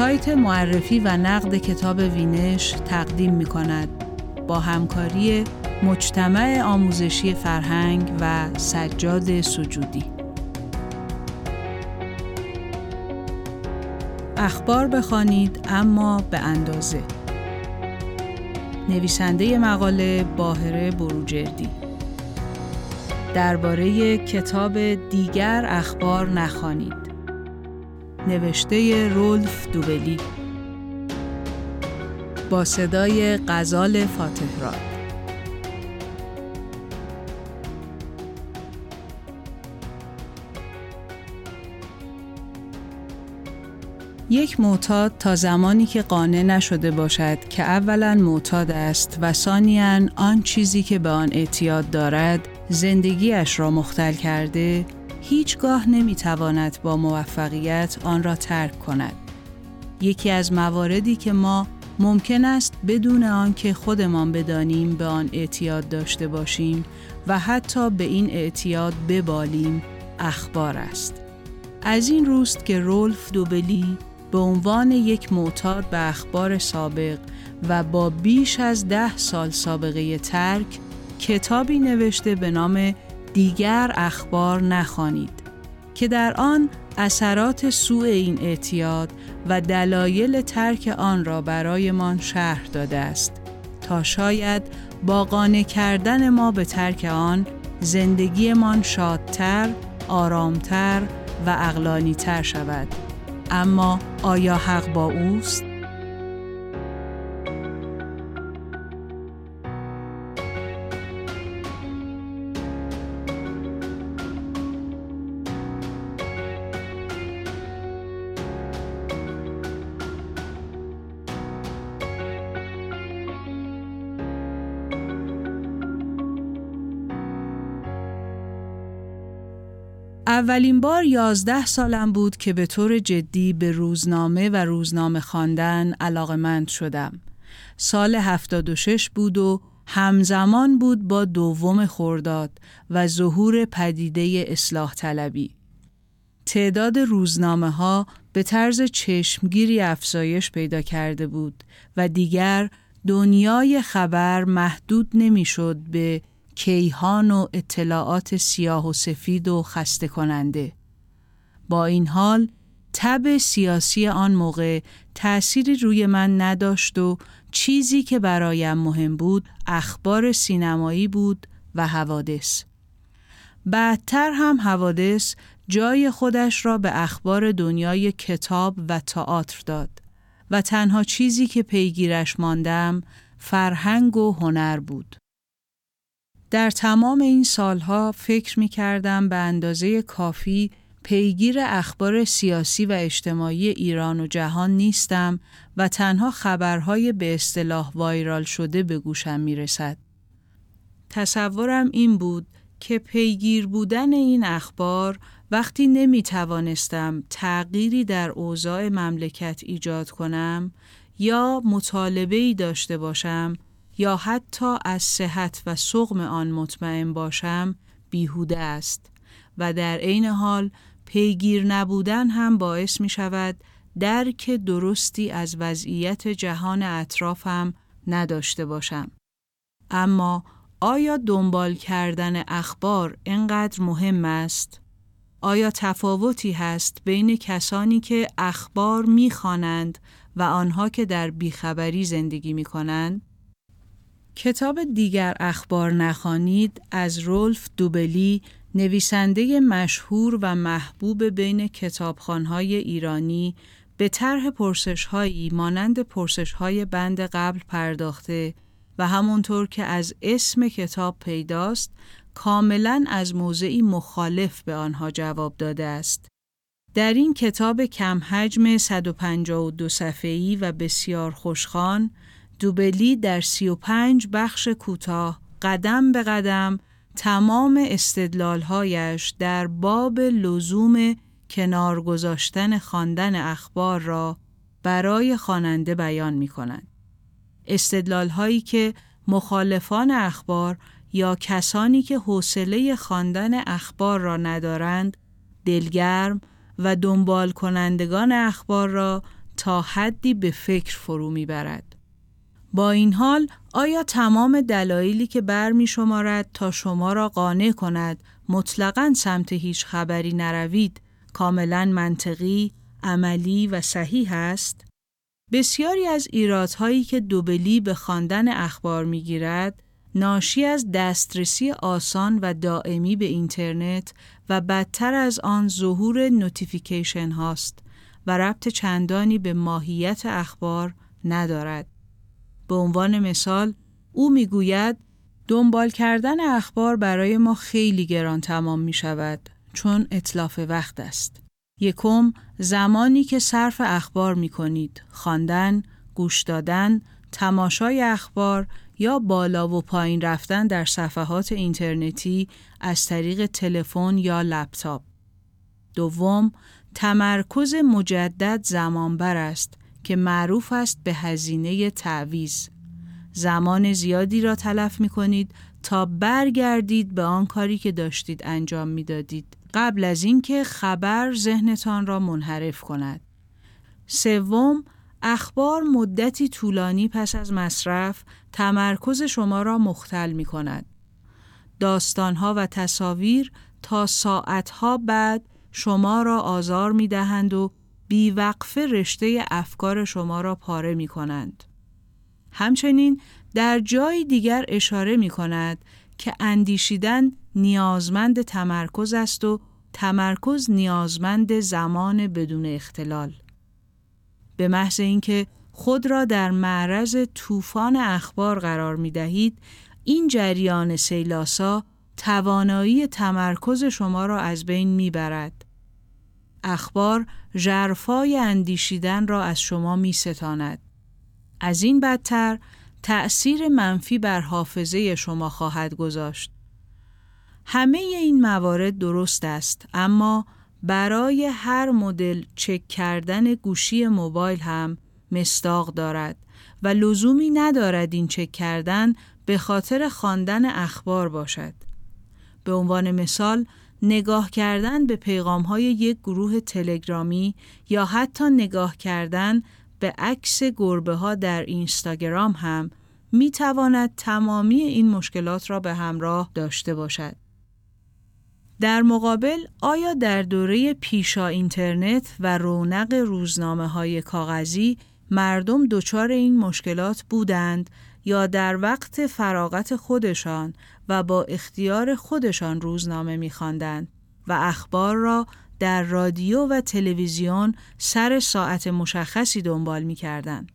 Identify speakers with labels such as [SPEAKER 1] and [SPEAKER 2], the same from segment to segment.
[SPEAKER 1] سایت معرفی و نقد کتاب وینش تقدیم می کند با همکاری مجتمع آموزشی فرهنگ و سجاد سجودی. اخبار بخوانید اما به اندازه. نویسنده مقاله باهره بروجردی. درباره کتاب دیگر اخبار نخوانید. نوشته رولف دوبلی. با صدای غزال فاتحراد یک معتاد تا زمانی که قانع نشده باشد که اولا معتاد است و ثانیا آن چیزی که به آن اعتیاد دارد زندگیش را مختل کرده هیچگاه نمی‌تواند با موفقیت آن را ترک کند. یکی از مواردی که ما ممکن است بدون آنکه خودمان بدانیم به آن اعتیاد داشته باشیم و حتی به این اعتیاد ببالیم اخبار است. از این روست که رولف دوبلی به عنوان یک معتاد به اخبار سابق و با بیش از ده سال سابقه ترک کتابی نوشته به نام دیگر اخبار نخوانید که در آن اثرات سوء این اعتیاد و دلایل ترک آن را برایمان شرح داده است تا شاید با قانع کردن ما به ترک آن زندگیمان شادتر، آرامتر و اقلانیتر شود. اما آیا حق با اوست؟ اولین بار یازده سالم بود که به طور جدی به روزنامه و روزنامه خواندن علاقمند شدم. سال 76 بود و همزمان بود با دوم خورداد و ظهور پدیده اصلاح طلبی. تعداد روزنامه ها به طرز چشمگیری افزایش پیدا کرده بود و دیگر دنیای خبر محدود نمی‌شد به کیهان و اطلاعات سیاه و سفید و خسته کننده. با این حال تب سیاسی آن موقع تأثیری روی من نداشت و چیزی که برایم مهم بود اخبار سینمایی بود و حوادث. بعدتر هم حوادث جای خودش را به اخبار دنیای کتاب و تئاتر داد و تنها چیزی که پیگیرش ماندم فرهنگ و هنر بود. در تمام این سالها فکر می کردم به اندازه کافی پیگیر اخبار سیاسی و اجتماعی ایران و جهان نیستم و تنها خبرهای به اصطلاح وایرال شده به گوشم می رسد. تصورم این بود که پیگیر بودن این اخبار وقتی نمی توانستم تغییری در اوضاع مملکت ایجاد کنم یا مطالبه داشته باشم یا حتی از صحت و سقم آن مطمئن باشم بیهوده است و در عین حال پیگیر نبودن هم باعث می شود درک درستی از وضعیت جهان اطرافم نداشته باشم. اما آیا دنبال کردن اخبار اینقدر مهم است؟ آیا تفاوتی هست بین کسانی که اخبار می‌خوانند و آنها که در بیخبری زندگی می کنند؟ کتاب دیگر اخبار نخوانید از رولف دوبلی نویسنده مشهور و محبوب بین کتابخانهای ایرانی به طرح پرسشهایی مانند پرسشهای بند قبل پرداخته و همونطور که از اسم کتاب پیداست کاملا از موضعی مخالف به آنها جواب داده است. در این کتاب کم حجم 152 صفحه‌ای و بسیار خوشخوان دوبلی در سی و پنج بخش کوتاه قدم به قدم تمام استدلالهایش در باب لزوم کنار گذاشتن خواندن اخبار را برای خواننده بیان می کند. استدلال هایی که مخالفان اخبار یا کسانی که حوصله خواندن اخبار را ندارند دلگرم و دنبال کنندگان اخبار را تا حدی به فکر فرو می‌برد. با این حال آیا تمام دلایلی که بر می شمارد تا شما را قانع کند مطلقا سمت هیچ خبری نروید کاملا منطقی، عملی و صحیح است؟ بسیاری از ایرادهایی که دوبلی به خواندن اخبار می‌گیرد ناشی از دسترسی آسان و دائمی به اینترنت و بدتر از آن ظهور notification هاست و ربط چندانی به ماهیت اخبار ندارد. به عنوان مثال او می‌گوید دنبال کردن اخبار برای ما خیلی گران تمام می شود چون اتلاف وقت است. یکم زمانی که صرف اخبار می کنید، خواندن، گوش دادن، تماشای اخبار یا بالا و پایین رفتن در صفحات اینترنتی از طریق تلفن یا لپتاپ. دوم، تمرکز مجدد زمانبر است که معروف است به هزینه تعویز. زمان زیادی را تلف می کنید تا برگردید به آن کاری که داشتید انجام می دادید قبل از اینکه خبر ذهنتان را منحرف کند. سوم، اخبار مدتی طولانی پس از مصرف تمرکز شما را مختل می کند. داستانها و تصاویر تا ساعتها بعد شما را آزار می دهند و بیوقفه رشته افکار شما را پاره می کنند. همچنین در جای دیگر اشاره می کند که اندیشیدن نیازمند تمرکز است و تمرکز نیازمند زمان بدون اختلال. به محض اینکه خود را در معرض طوفان اخبار قرار می دهید، این جریان سیلاسا توانایی تمرکز شما را از بین می برد. اخبار جرفای اندیشیدن را از شما می ستاند. از این بدتر تأثیر منفی بر حافظه شما خواهد گذاشت. همه این موارد درست است اما برای هر مدل چک کردن گوشی موبایل هم مستاق دارد و لزومی ندارد این چک کردن به خاطر خواندن اخبار باشد. به عنوان مثال نگاه کردن به پیغام های یک گروه تلگرامی یا حتی نگاه کردن به عکس گربه ها در اینستاگرام هم می تواند تمامی این مشکلات را به همراه داشته باشد. در مقابل آیا در دوره پیشا اینترنت و رونق روزنامه های کاغذی مردم دچار این مشکلات بودند یا در وقت فراغت خودشان و با اختیار خودشان روزنامه می‌خواندند و اخبار را در رادیو و تلویزیون سر ساعت مشخصی دنبال می‌کردند.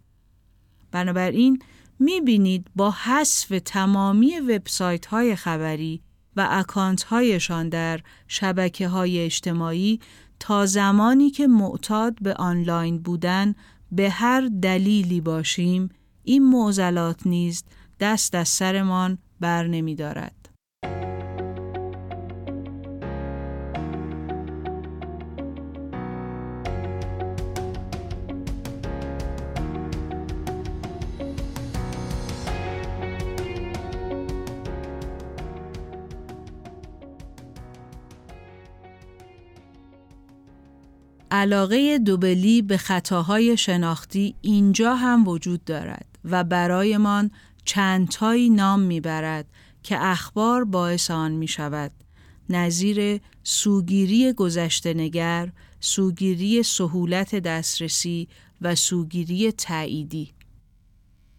[SPEAKER 1] بنابراین می‌بینید با حذف تمامی وبسایت های خبری و اکانت هایشان در شبکه های اجتماعی تا زمانی که معتاد به آنلاین بودن به هر دلیلی باشیم این معضلات نیز دست از سرمان بر نمی دارد. علاقه دوبلی به خطاهای شناختی اینجا هم وجود دارد و برایمان چندتایی نام می‌برد که اخبار باعث آن می شود. نظیر سوگیری گذشته نگر، سوگیری سهولت دسترسی و سوگیری تاییدی.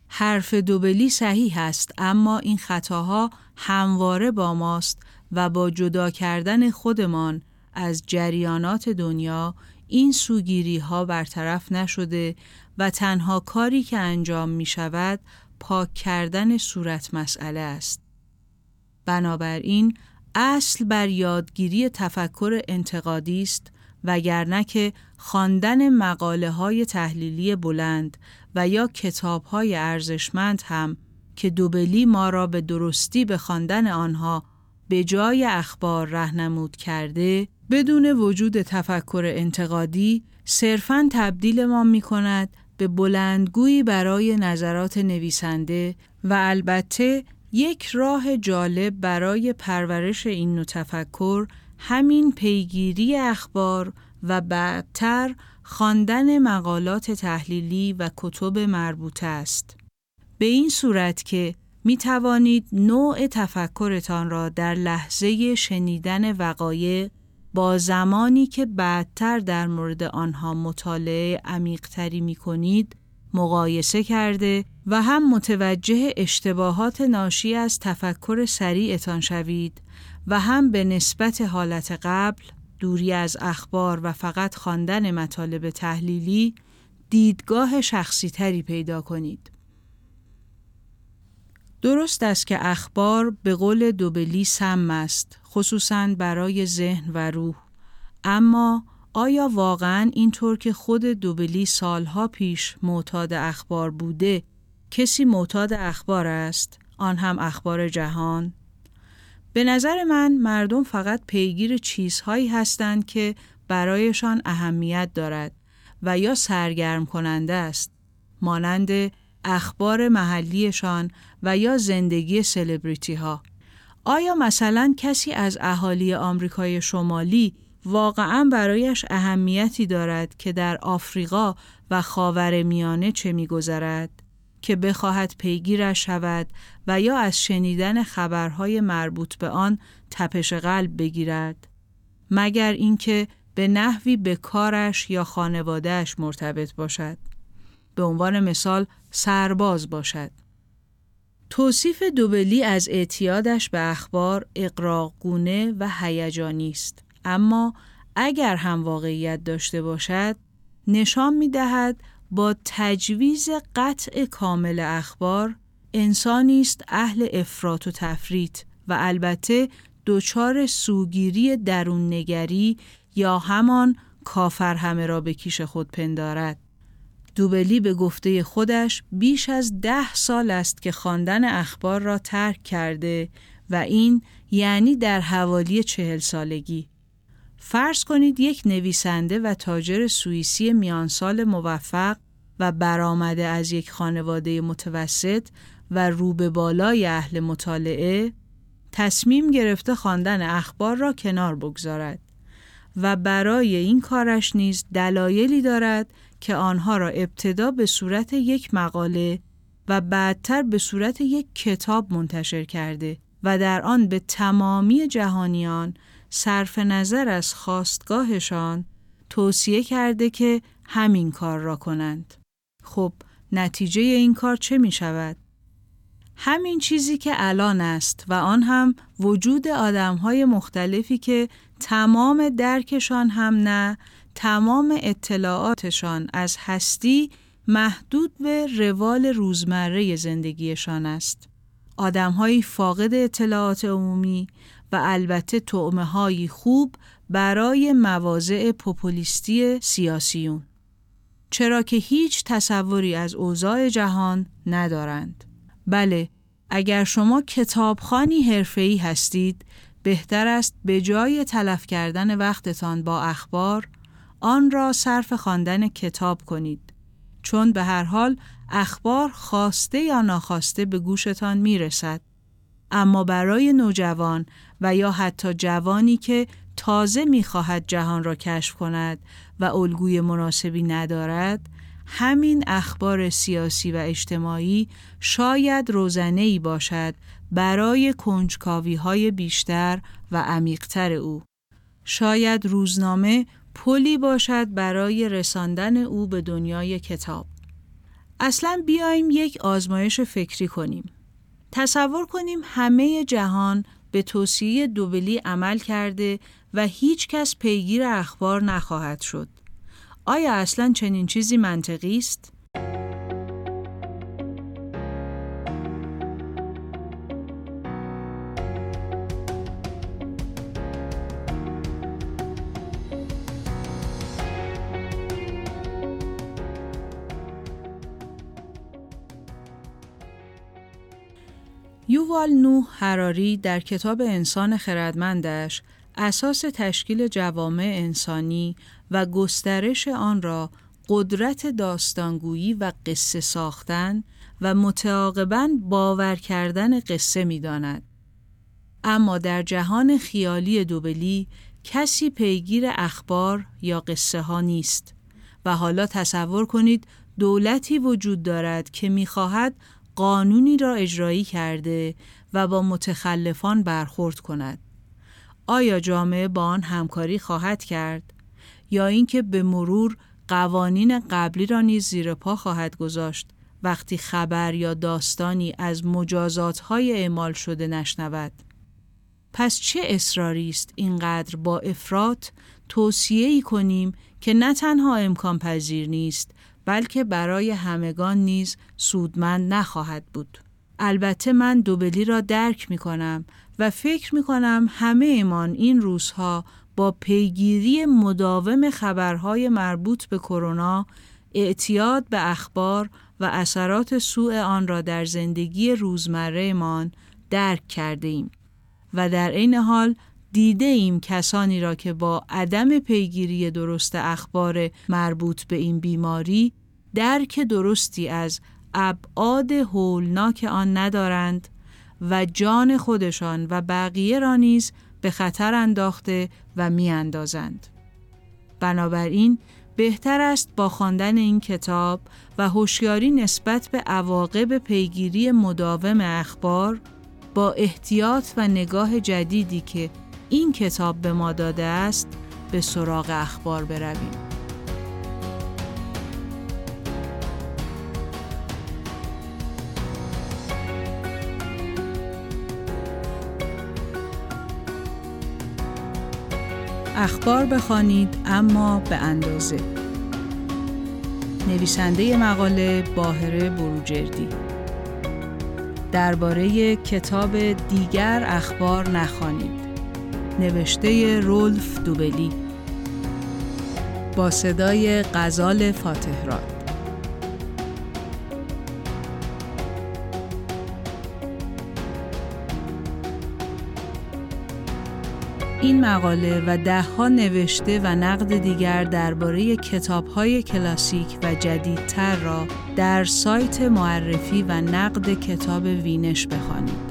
[SPEAKER 1] حرف دوبلی صحیح است اما این خطاها همواره با ماست و با جدا کردن خودمان از جریانات دنیا این سوگیری ها برطرف نشده و تنها کاری که انجام می شود پاک کردن صورت مسئله است. بنابراین اصل بر یادگیری تفکر انتقادی است وگرنه که خواندن مقاله های تحلیلی بلند و یا کتاب های ارزشمند هم که دوبلی ما را به درستی به خواندن آنها به جای اخبار رهنمود کرده بدون وجود تفکر انتقادی صرفاً تبدیل ما می کند به بلندگویی برای نظرات نویسنده و البته یک راه جالب برای پرورش این نوع تفکر همین پیگیری اخبار و بعدتر خواندن مقالات تحلیلی و کتب مربوطه است. به این صورت که می توانید نوع تفکرتان را در لحظه شنیدن وقایع با زمانی که بعدتر در مورد آنها مطالعه عمیقتری می کنید مقایسه کرده و هم متوجه اشتباهات ناشی از تفکر سریعتان شوید و هم به نسبت حالت قبل دوری از اخبار و فقط خواندن مطالب تحلیلی دیدگاه شخصی تری پیدا کنید. درست است که اخبار به قول دوبلی سم است خصوصا برای ذهن و روح. اما آیا واقعا اینطور که خود دوبلی سالها پیش معتاد اخبار بوده کسی معتاد اخبار است؟ آن هم اخبار جهان. به نظر من مردم فقط پیگیر چیزهایی هستند که برایشان اهمیت دارد و یا سرگرم کننده است مانند اخبار محلیشان و یا زندگی سلبریتی ها. آیا مثلا کسی از اهالی آمریکای شمالی واقعا برایش اهمیتی دارد که در آفریقا و خاور میانه چه میگذرد؟ که بخواهد پیگیرش شود و یا از شنیدن خبرهای مربوط به آن تپش قلب بگیرد؟ مگر اینکه به نحوی به کارش یا خانوادهش مرتبط باشد؟ به عنوان مثال سرباز باشد. توصیف دوبلی از اعتیادش به اخبار اقراقگونه و هیجانی است. اما اگر هم واقعیت داشته باشد نشان می دهد با تجویز قطع کامل اخبار انسانی است اهل افراط و تفریط و البته دچار سوگیری درون نگری یا همان کافر همه را به کیش خود پندارد. دوبلی به گفته خودش بیش از ده سال است که خواندن اخبار را ترک کرده و این یعنی در حوالی چهل سالگی. فرض کنید یک نویسنده و تاجر سوئیسی میانسال موفق و برآمده از یک خانواده متوسط و رو به بالای اهل مطالعه تصمیم گرفته خواندن اخبار را کنار بگذارد و برای این کارش نیز دلایلی دارد که آنها را ابتدا به صورت یک مقاله و بعدتر به صورت یک کتاب منتشر کرده و در آن به تمامی جهانیان صرف نظر از خواستگاهشان توصیه کرده که همین کار را کنند. خب نتیجه این کار چه می شود؟ همین چیزی که الان است و آن هم وجود آدم های مختلفی که تمام درکشان هم نه تمام اطلاعاتشان از هستی محدود به روال روزمره زندگیشان است. آدمهایی فاقد اطلاعات عمومی و البته تعمه های خوب برای مواضع پوپولیستی سیاسیون. چرا که هیچ تصوری از اوضاع جهان ندارند. بله، اگر شما کتابخانی حرفه‌ای هستید، بهتر است به جای تلف کردن وقتتان با اخبار آن را صرف خواندن کتاب کنید چون به هر حال اخبار خواسته یا ناخواسته به گوشتان می رسد. اما برای نوجوان و یا حتی جوانی که تازه می خواهد جهان را کشف کند و الگوی مناسبی ندارد همین اخبار سیاسی و اجتماعی شاید روزنه ای باشد برای کنجکاوی های بیشتر و عمیقتر او. شاید روزنامه پلی باشد برای رساندن او به دنیای کتاب. اصلا بیایم یک آزمایش فکری کنیم. تصور کنیم همه جهان به توصیه دوبلی عمل کرده و هیچ کس پیگیر اخبار نخواهد شد. آیا اصلا چنین چیزی منطقی است؟ یووال نوح هراری در کتاب انسان خردمندش اساس تشکیل جوامع انسانی و گسترش آن را قدرت داستانگویی و قصه ساختن و متعاقبا باور کردن قصه می داند. اما در جهان خیالی دوبلی کسی پیگیر اخبار یا قصه ها نیست و حالا تصور کنید دولتی وجود دارد که می‌خواهد قانونی را اجرایی کرده و با متخلفان برخورد کند. آیا جامعه با آن همکاری خواهد کرد یا اینکه به مرور قوانین قبلی را نیز زیر پا خواهد گذاشت وقتی خبر یا داستانی از مجازات های اعمال شده نشنود پس چه اصراری است اینقدر با افراط توصیه ای کنیم که نه تنها امکان پذیر نیست بلکه برای همگان نیز سودمند نخواهد بود. البته من دوبلی را درک می کنم و فکر می کنم همه ایمان این روزها با پیگیری مداوم خبرهای مربوط به کرونا اعتیاد به اخبار و اثرات سوء آن را در زندگی روزمرهمان درک کرده ایم و در عین حال دیده ایم کسانی را که با عدم پیگیری درست اخبار مربوط به این بیماری درک درستی از ابعاد هولناک آن ندارند و جان خودشان و بقیه را نیز به خطر انداخته و می اندازند. بنابراین بهتر است با خواندن این کتاب و هوشیاری نسبت به عواقب پیگیری مداوم اخبار با احتیاط و نگاه جدیدی که این کتاب به ما داده است به سراغ اخبار برویم. اخبار بخوانید اما به اندازه. نویسنده مقاله باهره بروجردی. درباره کتاب دیگر اخبار نخوانید. نوشته رولف دوبلی با صدای غزال فاتحراد این مقاله و دهها نوشته و نقد دیگر درباره کتابهای کلاسیک و جدیدتر را در سایت معرفی و نقد کتاب وینش بخوانید.